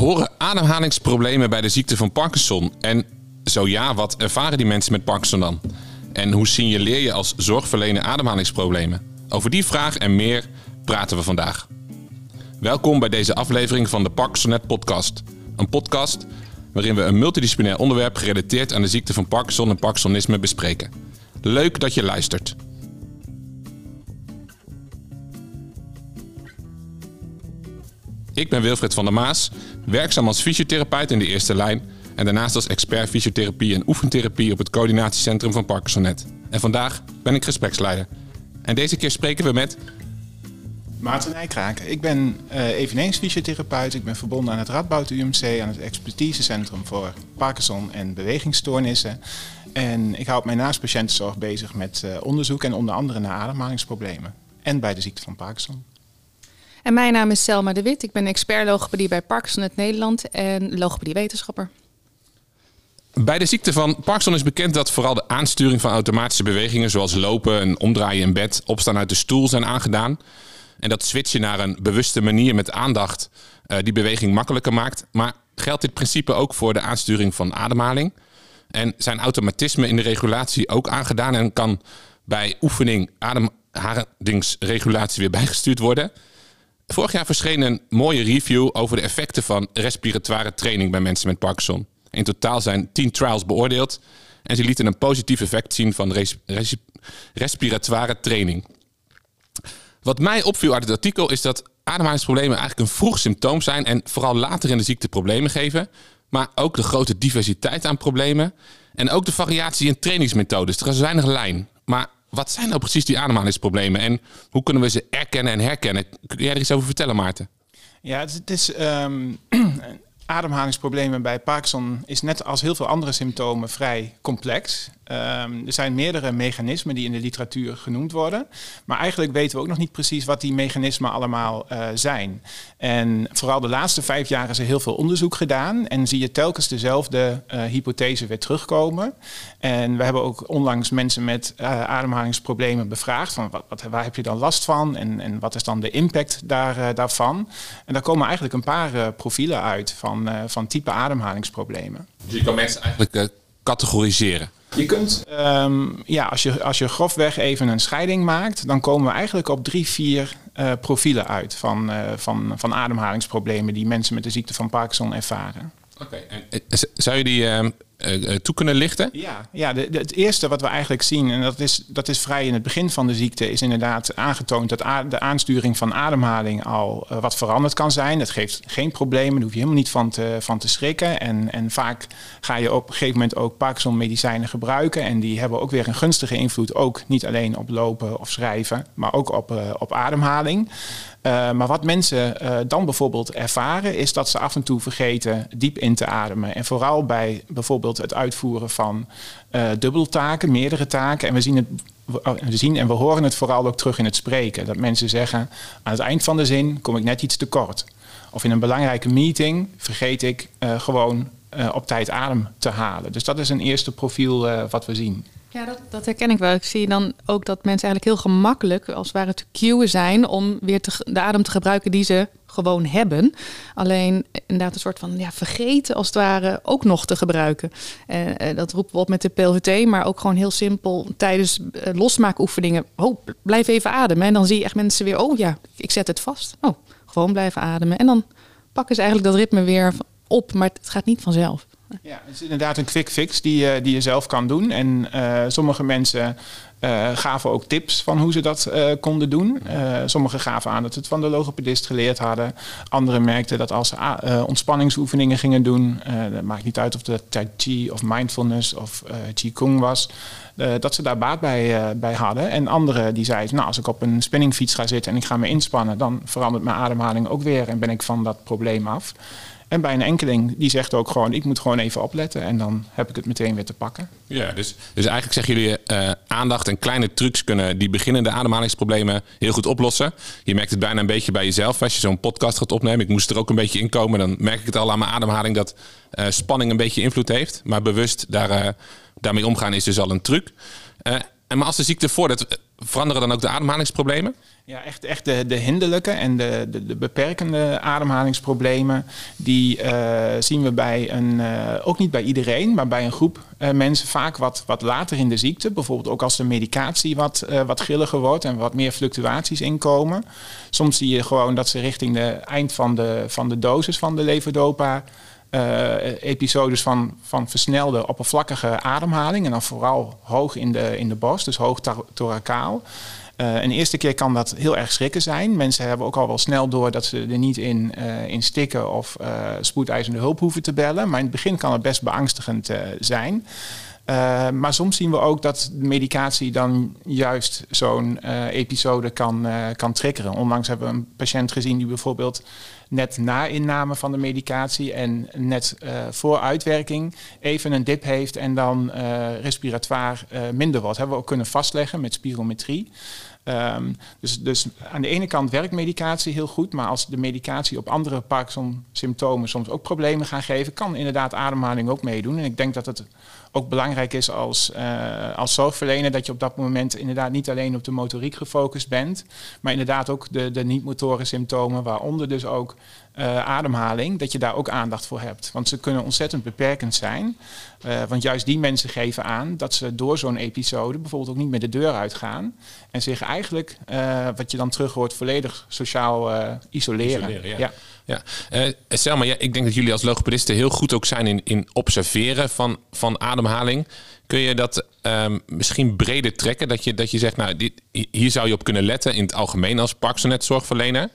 Horen ademhalingsproblemen bij de ziekte van Parkinson? En zo ja, wat ervaren die mensen met Parkinson dan? En hoe signaleer je als zorgverlener ademhalingsproblemen? Over die vraag en meer praten we vandaag. Welkom bij deze aflevering van de Parkinsonet podcast. Een podcast waarin we een multidisciplinair onderwerp gerelateerd aan de ziekte van Parkinson en Parkinsonisme bespreken. Leuk dat je luistert. Ik ben Wilfred van der Maas, werkzaam als fysiotherapeut in de eerste lijn en daarnaast als expert fysiotherapie en oefentherapie op het coördinatiecentrum van Parkinsonet. En vandaag ben ik gespreksleider. En deze keer spreken we met Maarten Nijkraken. Ik ben uh, eveneens fysiotherapeut. Ik ben verbonden aan het Radboud UMC, aan het expertisecentrum voor Parkinson en bewegingsstoornissen. En ik houd mij naast patiëntenzorg bezig met uh, onderzoek en onder andere naar ademhalingsproblemen. En bij de ziekte van Parkinson. En mijn naam is Selma de Wit. Ik ben expert logopedie bij Parkinson het Nederland en logopedie-wetenschapper. Bij de ziekte van Parkinson is bekend dat vooral de aansturing van automatische bewegingen, zoals lopen en omdraaien in bed, opstaan uit de stoel, zijn aangedaan. En dat switchen naar een bewuste manier met aandacht uh, die beweging makkelijker maakt. Maar geldt dit principe ook voor de aansturing van ademhaling? En zijn automatismen in de regulatie ook aangedaan en kan bij oefening ademhalingsregulatie weer bijgestuurd worden? Vorig jaar verscheen een mooie review over de effecten van respiratoire training bij mensen met Parkinson. In totaal zijn 10 trials beoordeeld en ze lieten een positief effect zien van res res respiratoire training. Wat mij opviel uit het artikel is dat ademhalingsproblemen eigenlijk een vroeg symptoom zijn en vooral later in de ziekte problemen geven. Maar ook de grote diversiteit aan problemen en ook de variatie in trainingsmethodes. Er is weinig lijn. Maar wat zijn nou precies die ademhalingsproblemen en hoe kunnen we ze erkennen en herkennen? Kun jij er iets over vertellen, Maarten? Ja, het is um, ademhalingsproblemen bij Parkinson is net als heel veel andere symptomen vrij complex. Um, er zijn meerdere mechanismen die in de literatuur genoemd worden. Maar eigenlijk weten we ook nog niet precies wat die mechanismen allemaal uh, zijn. En vooral de laatste vijf jaar is er heel veel onderzoek gedaan. En zie je telkens dezelfde uh, hypothese weer terugkomen. En we hebben ook onlangs mensen met uh, ademhalingsproblemen bevraagd. Van wat, wat, waar heb je dan last van? En, en wat is dan de impact daar, daarvan? En daar komen eigenlijk een paar profielen uit van, van type ademhalingsproblemen. Dus je kan mensen eigenlijk categoriseren? Je kunt, um, ja, als je, als je grofweg even een scheiding maakt, dan komen we eigenlijk op drie, vier uh, profielen uit van, uh, van, van ademhalingsproblemen die mensen met de ziekte van Parkinson ervaren. Oké, okay. en zou je die uh, toe kunnen lichten? Ja, ja de, het eerste wat we eigenlijk zien, en dat is, dat is vrij in het begin van de ziekte, is inderdaad aangetoond dat de aansturing van ademhaling al uh, wat veranderd kan zijn. Dat geeft geen problemen, daar hoef je helemaal niet van te, van te schrikken. En, en vaak ga je op een gegeven moment ook Parkinson-medicijnen gebruiken. En die hebben ook weer een gunstige invloed, ook niet alleen op lopen of schrijven, maar ook op, op ademhaling. Maar wat mensen dan bijvoorbeeld ervaren, is dat ze af en toe vergeten diep in te ademen. En vooral bij bijvoorbeeld het uitvoeren van uh, dubbeltaken, meerdere taken. En we zien, het, we zien en we horen het vooral ook terug in het spreken. Dat mensen zeggen, aan het eind van de zin kom ik net iets te kort. Of in een belangrijke meeting vergeet ik gewoon op tijd adem te halen. Dus dat is een eerste profiel wat we zien. Ja, dat, herken ik wel. Ik zie dan ook dat mensen eigenlijk heel gemakkelijk, als het ware, te cueën zijn om weer de adem te gebruiken die ze gewoon hebben. Alleen inderdaad een soort van ja, vergeten als het ware ook nog te gebruiken. Uh, dat roepen we op met de PLVT, maar ook gewoon heel simpel tijdens uh, losmaakoefeningen. Oh, blijf even ademen. En dan zie je echt mensen weer, oh ja, ik zet het vast. Oh, gewoon blijven ademen. En dan pakken ze eigenlijk dat ritme weer op, maar het gaat niet vanzelf. Ja, het is inderdaad een quick fix die, uh, die je zelf kan doen. En uh, sommige mensen uh, gaven ook tips van hoe ze dat konden doen. sommigen gaven aan dat ze het van de logopedist geleerd hadden. Anderen merkten dat als ze ontspanningsoefeningen gingen doen, dat maakt niet uit of dat Tai Chi of mindfulness of Qigong was, dat ze daar baat bij, bij hadden. En anderen die zeiden, nou als ik op een spinningfiets ga zitten en ik ga me inspannen, dan verandert mijn ademhaling ook weer en ben ik van dat probleem af. En bij een enkeling die zegt ook gewoon, ik moet gewoon even opletten en dan heb ik het meteen weer te pakken. Ja, dus, dus eigenlijk zeggen jullie uh, aandacht en kleine trucs kunnen die beginnende ademhalingsproblemen heel goed oplossen. Je merkt het bijna een beetje bij jezelf als je zo'n podcast gaat opnemen. Ik moest er ook een beetje in komen, dan merk ik het al aan mijn ademhaling dat uh, spanning een beetje invloed heeft. Maar bewust daar, uh, daarmee omgaan is dus al een truc. en maar als de ziekte voordat veranderen dan ook de ademhalingsproblemen? Ja, echt, echt de, de hinderlijke en de, de, de beperkende ademhalingsproblemen, die uh, zien we bij een, uh, ook niet bij iedereen, maar bij een groep uh, mensen vaak wat, wat later in de ziekte. Bijvoorbeeld ook als de medicatie wat, wat grilliger wordt en wat meer fluctuaties inkomen. Soms zie je gewoon dat ze richting de eind van de, van de dosis van de levodopa uh, episodes van, van versnelde oppervlakkige ademhaling. En dan vooral hoog in de, in de borst, dus hoog thoracaal. Uh, een eerste keer kan dat heel erg schrikken zijn. Mensen hebben ook al wel snel door dat ze er niet in, uh, in stikken of spoedeisende hulp hoeven te bellen. Maar in het begin kan het best beangstigend zijn. Maar soms zien we ook dat medicatie dan juist zo'n episode kan, kan triggeren. Onlangs hebben we een patiënt gezien die bijvoorbeeld net na inname van de medicatie en net uh, voor uitwerking even een dip heeft en dan uh, respiratoire uh, minder wordt. Hebben we ook kunnen vastleggen met spirometrie. Um, dus, dus aan de ene kant werkt medicatie heel goed, maar als de medicatie op andere Parkinson-symptomen soms ook problemen gaan geven, kan inderdaad ademhaling ook meedoen. En ik denk dat het ook belangrijk is als, uh, als zorgverlener dat je op dat moment inderdaad niet alleen op de motoriek gefocust bent, maar inderdaad ook de, de niet-motoren symptomen, waaronder dus ook uh, ademhaling, dat je daar ook aandacht voor hebt. Want ze kunnen ontzettend beperkend zijn. Uh, want juist die mensen geven aan dat ze door zo'n episode bijvoorbeeld ook niet meer de deur uitgaan. En zich eigenlijk, uh, wat je dan terug hoort, volledig sociaal isoleren. isoleren ja. ja. Ja, uh, Selma, ja, ik denk dat jullie als logopedisten heel goed ook zijn in, in observeren van, van ademhaling. Kun je dat um, misschien breder trekken? Dat je, dat je zegt, nou, dit, hier zou je op kunnen letten in het algemeen als Parkinsonet zorgverlener.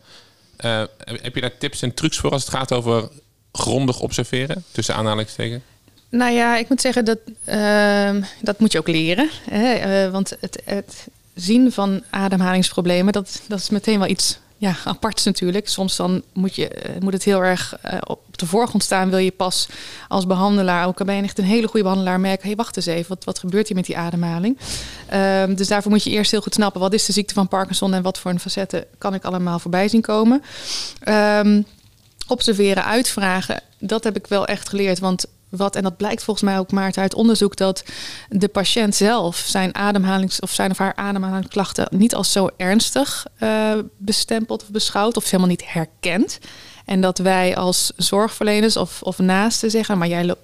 Uh, heb je daar tips en trucs voor als het gaat over grondig observeren, tussen aanhalingstekens? Nou ja, ik moet zeggen dat uh, dat moet je ook leren. Hè? Uh, want het, het, zien van ademhalingsproblemen, dat, dat is meteen wel iets ja, apart natuurlijk. Soms dan moet, je, eh, moet het heel erg uh, op de voorgrond staan. Wil je pas als behandelaar, ook al ben je echt een hele goede behandelaar, merken: hey, wacht eens even, wat, wat gebeurt hier met die ademhaling? Um, dus daarvoor moet je eerst heel goed snappen: wat is de ziekte van Parkinson en wat voor een facetten kan ik allemaal voorbij zien komen? Um, observeren, uitvragen, dat heb ik wel echt geleerd. Want wat, en dat blijkt volgens mij ook Maarten uit onderzoek, dat de patiënt zelf zijn ademhalings- of zijn of haar ademhalingsklachten niet als zo ernstig uh, bestempelt of beschouwt, of helemaal niet herkent. En dat wij als zorgverleners of, of naasten zeggen, maar jij,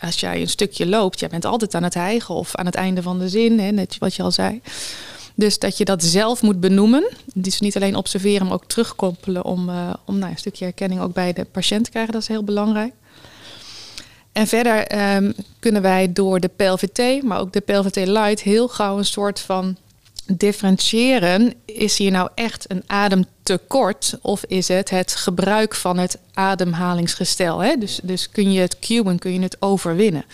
als jij een stukje loopt, jij bent altijd aan het hijgen of aan het einde van de zin, hè, net wat je al zei. Dus dat je dat zelf moet benoemen. Dus niet alleen observeren, maar ook terugkoppelen om, uh, om nou, een stukje herkenning ook bij de patiënt te krijgen. Dat is heel belangrijk. En verder um, kunnen wij door de PLVT, maar ook de PLVT Light, heel gauw een soort van differentiëren. Is hier nou echt een ademtekort of is het het gebruik van het ademhalingsgestel? Hè? Dus, dus kun je het cuben, kun je het overwinnen?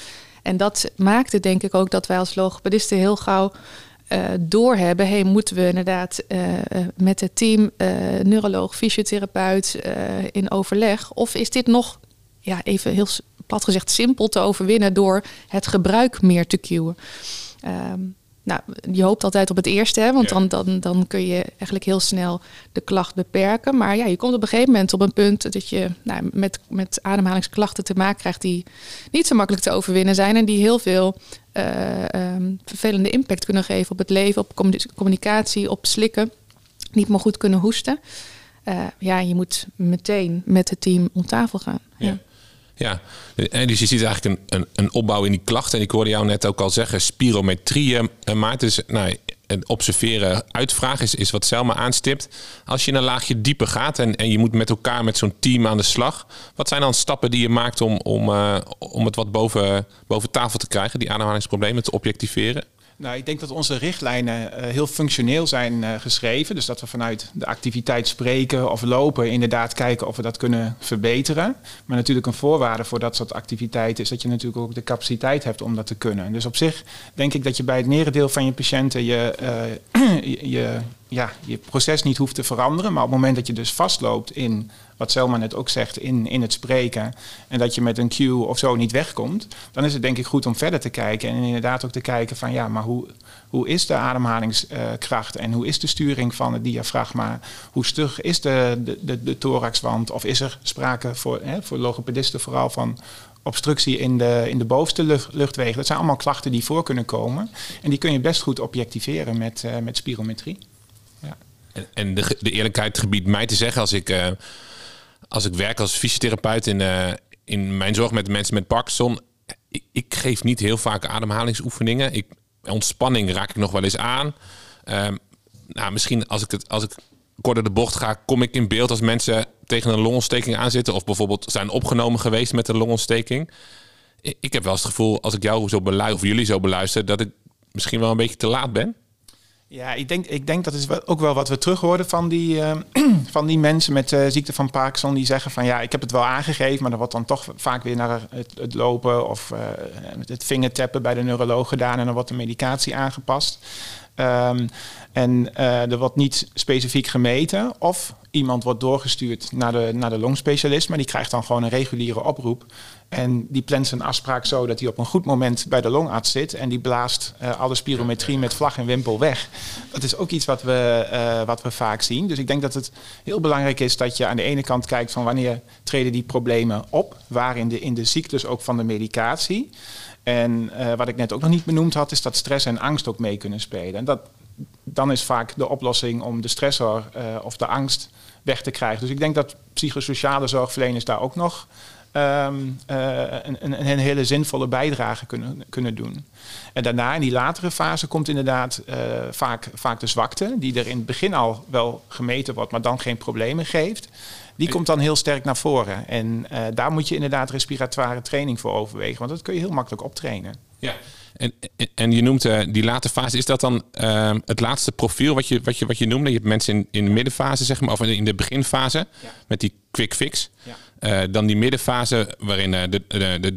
En dat maakte denk ik ook dat wij als logopedisten heel gauw uh, doorhebben. Hey, moeten we inderdaad uh, met het team, neuroloog, fysiotherapeut in overleg? Of is dit nog ja, even heel plat gezegd simpel te overwinnen door het gebruik meer te cueën. Um, nou, je hoopt altijd op het eerste, hè, want dan, dan, dan kun je eigenlijk heel snel de klacht beperken. Maar ja, je komt op een gegeven moment op een punt dat je nou, met, met ademhalingsklachten te maken krijgt die niet zo makkelijk te overwinnen zijn en die heel veel uh, um, vervelende impact kunnen geven op het leven, op communicatie, op slikken, niet meer goed kunnen hoesten. Uh, ja, je moet meteen met het team om tafel gaan. Ja. ja. Ja, en dus je ziet eigenlijk een, een, opbouw in die klachten. En ik hoorde jou net ook al zeggen, spirometrie, uh, Maarten. Dus nou, observeren, uitvragen is, is wat Selma aanstipt. Als je een laagje dieper gaat en, en je moet met elkaar met zo'n team aan de slag. Wat zijn dan stappen die je maakt om, om, uh, om het wat boven, boven tafel te krijgen, die ademhalingsproblemen te objectiveren? Nou, ik denk dat onze richtlijnen uh, heel functioneel zijn uh, geschreven. Dus dat we vanuit de activiteit spreken of lopen inderdaad kijken of we dat kunnen verbeteren. Maar natuurlijk een voorwaarde voor dat soort activiteiten is dat je natuurlijk ook de capaciteit hebt om dat te kunnen. Dus op zich denk ik dat je bij het merendeel van je patiënten je, je, je ja, je proces niet hoeft te veranderen. Maar op het moment dat je dus vastloopt in, wat Selma net ook zegt, in, in het spreken. En dat je met een cue of zo niet wegkomt. Dan is het denk ik goed om verder te kijken. En inderdaad ook te kijken van ja, maar hoe, hoe is de ademhalingskracht? en hoe is de sturing van het diafragma? Hoe stug is de, de, de, thoraxwand? Of is er sprake voor, hè, voor logopedisten vooral van obstructie in de, in de bovenste lucht, luchtwegen. Dat zijn allemaal klachten die voor kunnen komen. En die kun je best goed objectiveren met, uh, met spirometrie. En, en de, de, eerlijkheid gebiedt mij te zeggen, als ik, uh, als ik werk als fysiotherapeut in, uh, in mijn zorg met mensen met Parkinson, ik, ik, geef niet heel vaak ademhalingsoefeningen. Ik, ontspanning raak ik nog wel eens aan. Um, nou, misschien als ik, het, als ik kort de bocht ga, kom ik in beeld als mensen tegen een longontsteking aanzitten. Of bijvoorbeeld zijn opgenomen geweest met een longontsteking. Ik heb wel eens het gevoel, als ik jou zo beluister, of jullie zo beluister, dat ik misschien wel een beetje te laat ben. Ja, ik denk, ik denk dat is ook wel wat we terug horen van die, uh, van die mensen met uh, ziekte van Parkinson. Die zeggen van ja, ik heb het wel aangegeven, maar dan wordt dan toch vaak weer naar het, lopen of uh, het vingertappen bij de neuroloog gedaan en dan wordt de medicatie aangepast. Um, en uh, er wordt niet specifiek gemeten. Of iemand wordt doorgestuurd naar de, naar de longspecialist, maar die krijgt dan gewoon een reguliere oproep. En die plant zijn afspraak zo dat hij op een goed moment bij de longarts zit. En die blaast uh, alle spirometrie met vlag en wimpel weg. Dat is ook iets wat we, uh, wat we vaak zien. Dus ik denk dat het heel belangrijk is dat je aan de ene kant kijkt van wanneer treden die problemen op. Waar in de, in de ziektes ook van de medicatie. En uh, wat ik net ook nog niet benoemd had, is dat stress en angst ook mee kunnen spelen. En dat, dan is vaak de oplossing om de stressor of de angst weg te krijgen. Dus ik denk dat psychosociale zorgverleners daar ook nog um, een, een, een, hele zinvolle bijdrage kunnen, kunnen doen. En daarna, in die latere fase, komt inderdaad uh, vaak, vaak de zwakte, die er in het begin al wel gemeten wordt, maar dan geen problemen geeft. Die komt dan heel sterk naar voren. En daar moet je inderdaad respiratoire training voor overwegen, want dat kun je heel makkelijk optrainen. Ja. En, en je noemt uh, die late fase, is dat dan uh, het laatste profiel wat je, wat je, wat je noemde? Je hebt mensen in, in de middenfase, zeg maar, of in de beginfase ja. met die quick fix. Ja. Uh, dan die middenfase waarin de, de, de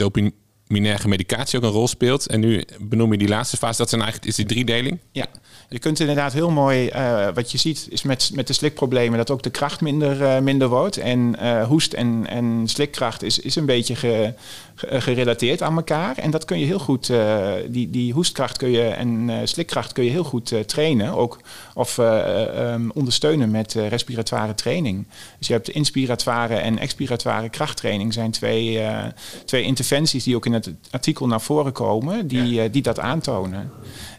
dopaminaire medicatie ook een rol speelt. En nu benoem je die laatste fase, dat zijn eigenlijk, is die driedeling? Ja, je kunt inderdaad heel mooi, uh, wat je ziet is met, met de slikproblemen dat ook de kracht minder, uh, minder wordt. En uh, hoest en, en slikkracht is, is een beetje ge, ge, gerelateerd aan elkaar. En dat kun je heel goed, die, die hoestkracht kun je, en slikkracht kun je heel goed trainen. Ook, of um, ondersteunen met respiratoire training. Dus je hebt inspiratoire en expiratoire krachttraining zijn twee, twee interventies die ook in het artikel naar voren komen, die, ja. die dat aantonen.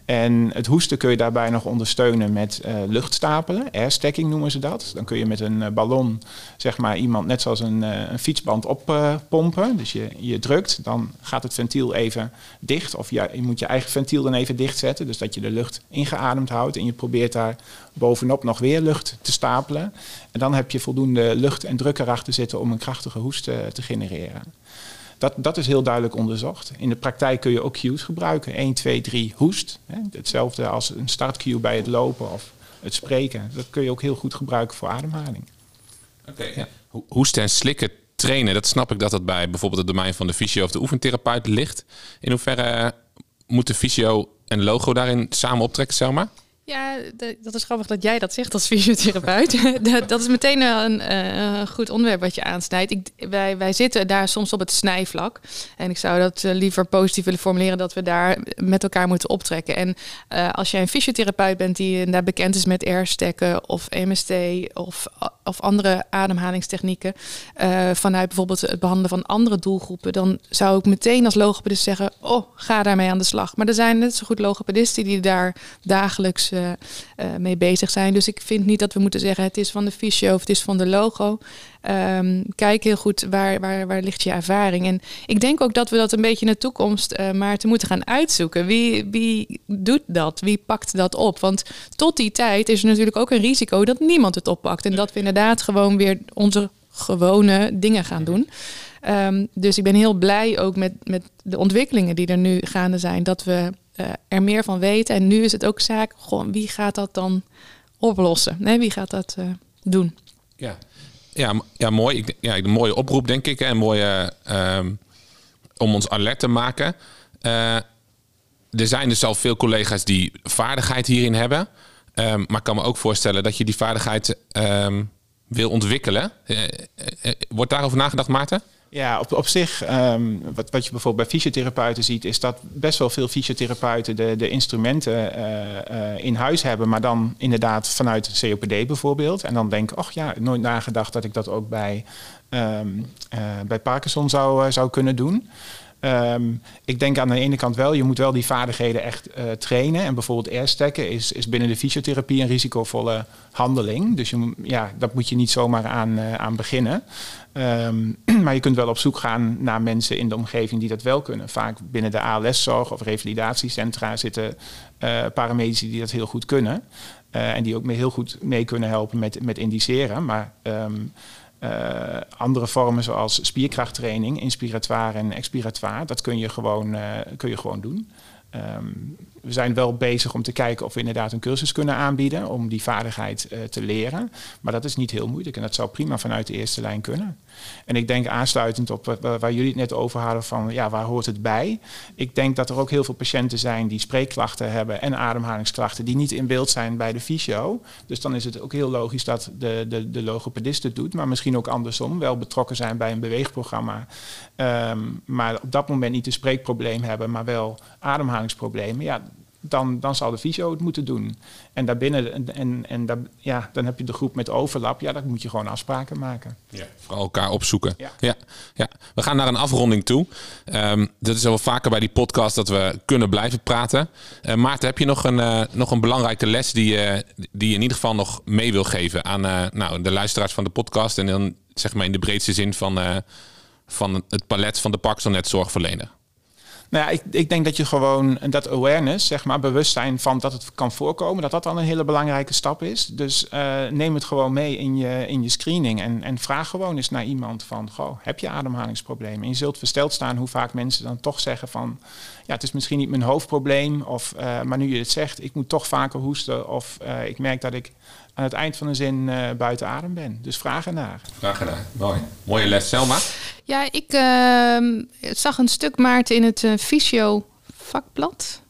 En het hoesten kun je daarbij nog ondersteunen met uh, luchtstapelen. Airstacking noemen ze dat. Dan kun je met een uh, ballon, zeg maar, iemand net zoals een, uh, een fietsband oppompen. dus je, je drukt, dan gaat het ventiel even dicht. Of je, je moet je eigen ventiel dan even dichtzetten. Dus dat je de lucht ingeademd houdt. En je probeert daar bovenop nog weer lucht te stapelen. En dan heb je voldoende lucht en druk erachter zitten om een krachtige hoest te genereren. Dat, dat is heel duidelijk onderzocht. In de praktijk kun je ook cues gebruiken. 1, 2, 3, hoest. Hè. Hetzelfde als een startcue bij het lopen of het spreken. Dat kun je ook heel goed gebruiken voor ademhaling. Oké. Hoesten en slikken trainen, dat snap ik dat dat bij bijvoorbeeld het domein van de fysio of de oefentherapeut ligt. In hoeverre moet de fysio en logo daarin samen optrekken, Selma? Ja, dat is grappig dat jij dat zegt als fysiotherapeut. dat is meteen een uh, goed onderwerp wat je aansnijdt. Ik, wij, wij zitten daar soms op het snijvlak. En ik zou dat uh, liever positief willen formuleren dat we daar met elkaar moeten optrekken. En uh, als jij een fysiotherapeut bent die daar bekend is met airstekken of MST of, of andere ademhalingstechnieken. vanuit bijvoorbeeld het behandelen van andere doelgroepen. Dan zou ik meteen als logopedist zeggen, oh, ga daarmee aan de slag. Maar er zijn net zo goed logopedisten die daar dagelijks uh, mee bezig zijn. Dus ik vind niet dat we moeten zeggen het is van de fysio of het is van de logo. Um, kijk heel goed waar, waar, waar ligt je ervaring. En ik denk ook dat we dat een beetje in de toekomst uh, maar te moeten gaan uitzoeken. Wie, wie doet dat? Wie pakt dat op? Want tot die tijd is er natuurlijk ook een risico dat niemand het oppakt. En dat we inderdaad gewoon weer onze gewone dingen gaan doen. Um, dus ik ben heel blij ook met, met de ontwikkelingen die er nu gaande zijn. Dat we uh, er meer van weten. En nu is het ook zaak, gewoon, wie gaat dat dan oplossen? Nee, wie gaat dat uh, doen? Ja, ja, ja mooi. Ik, ja, een mooie oproep, denk ik. En mooie um, om ons alert te maken. Uh, er zijn dus al veel collega's die vaardigheid hierin hebben. Ehm, maar ik kan me ook voorstellen dat je die vaardigheid ehm, wil ontwikkelen. Wordt daarover nagedacht, Maarten? Ja, op, op zich, ehm, wat, wat je bijvoorbeeld bij fysiotherapeuten ziet, is dat best wel veel fysiotherapeuten de, de instrumenten in huis hebben, maar dan inderdaad vanuit COPD bijvoorbeeld. En dan denken, ach ja, nooit nagedacht dat ik dat ook bij, bij Parkinson zou, zou kunnen doen. Ehm, ik denk aan de ene kant wel, je moet wel die vaardigheden echt uh, trainen. En bijvoorbeeld airstacken is, is binnen de fysiotherapie een risicovolle handeling. Dus ja, dat moet je niet zomaar aan, uh, aan beginnen. Um, maar je kunt wel op zoek gaan naar mensen in de omgeving die dat wel kunnen. Vaak binnen de ALS-zorg of revalidatiecentra zitten uh, paramedici die dat heel goed kunnen. en die ook mee heel goed mee kunnen helpen met, met indiceren. Maar um, uh, andere vormen zoals spierkrachttraining, inspiratoire en expiratoire, dat kun je gewoon, uh, kun je gewoon doen. Um, we zijn wel bezig om te kijken of we inderdaad een cursus kunnen aanbieden om die vaardigheid uh, te leren. Maar dat is niet heel moeilijk en dat zou prima vanuit de eerste lijn kunnen. En ik denk aansluitend op waar, jullie het net over hadden van ja, waar hoort het bij? Ik denk dat er ook heel veel patiënten zijn die spreekklachten hebben en ademhalingsklachten die niet in beeld zijn bij de fysio. Dus dan is het ook heel logisch dat de, de, de logopedist het doet, maar misschien ook andersom wel betrokken zijn bij een beweegprogramma. Um, maar op dat moment niet een spreekprobleem hebben, maar wel ademhalingsproblemen. Ja, dan, dan zal de fysio het moeten doen. En daarbinnen, en, en, en daar, ja, dan heb je de groep met overlap. Ja, dan moet je gewoon afspraken maken. Ja. Vooral elkaar opzoeken. Ja. ja. Ja, We gaan naar een afronding toe. Um, dat is wel vaker bij die podcast dat we kunnen blijven praten. Uh, Maarten, heb je nog een, uh, nog een belangrijke les die, uh, die je in ieder geval nog mee wil geven aan nou, de luisteraars van de podcast? En dan zeg maar in de breedste zin van, van het palet van de Parkinson-net-zorgverlener. Nou ja, ik, ik denk dat je gewoon dat awareness, zeg maar, bewustzijn van dat het kan voorkomen, dat dat al een hele belangrijke stap is. Dus uh, neem het gewoon mee in je, in je screening en, en vraag gewoon eens naar iemand van, goh, heb je ademhalingsproblemen? En je zult versteld staan hoe vaak mensen dan toch zeggen van, ja, het is misschien niet mijn hoofdprobleem, of, uh, maar nu je het zegt, ik moet toch vaker hoesten, of uh, ik merk dat ik aan het eind van de zin buiten adem ben. Dus vraag ernaar. Vraag ernaar. Mooi. Mooie les, Selma. Ja, ik uh, zag een stuk Maarten in het uh, fysio vakblad.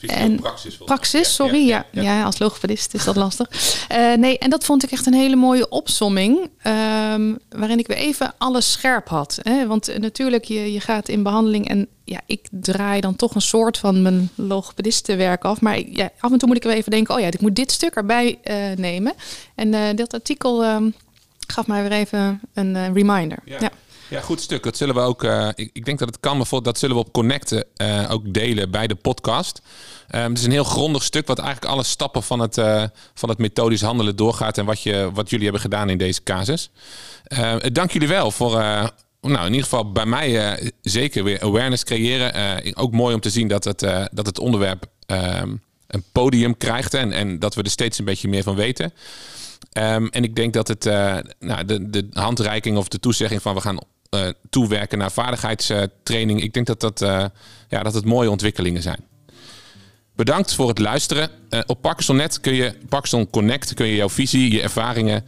En praxis, praxis sorry. Ja, ja, ja. als logopedist is dat lastig. Uh, nee, en dat vond ik echt een hele mooie opsomming. Um, waarin ik weer even alles scherp had. Hè? Want uh, natuurlijk, je, je gaat in behandeling en ja, ik draai dan toch een soort van mijn logopedistenwerk af. Maar ja, af en toe moet ik weer even denken, oh ja, ik moet dit stuk erbij uh, nemen. En dat artikel um, gaf mij weer even een reminder. ja. Ja. Goed stuk. Dat zullen we ook. Uh, ik, ik, denk dat het kan, bijvoorbeeld dat zullen we op Connecten uh, ook delen bij de podcast. Um, het is een heel grondig stuk wat eigenlijk alle stappen van het, uh, van het methodisch handelen doorgaat en wat, je, wat jullie hebben gedaan in deze casus. dank jullie wel voor. nou, in ieder geval bij mij zeker weer awareness creëren. ook mooi om te zien dat het, dat het onderwerp ehm, een podium krijgt en, en dat we er steeds een beetje meer van weten. En ik denk dat het, nou, de, de handreiking of de toezegging van we gaan uh, toewerken naar vaardigheidstraining. Ik denk dat dat, uh, ja, dat het mooie ontwikkelingen zijn. Bedankt voor het luisteren. Uh, op Parkinson.net kun je, Parkinson Connect, kun je jouw visie, je ervaringen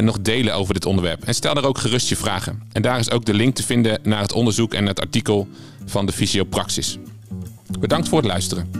nog delen over dit onderwerp. En stel daar ook gerust je vragen. En daar is ook de link te vinden naar het onderzoek en het artikel van de Fysiopraxis. Bedankt voor het luisteren.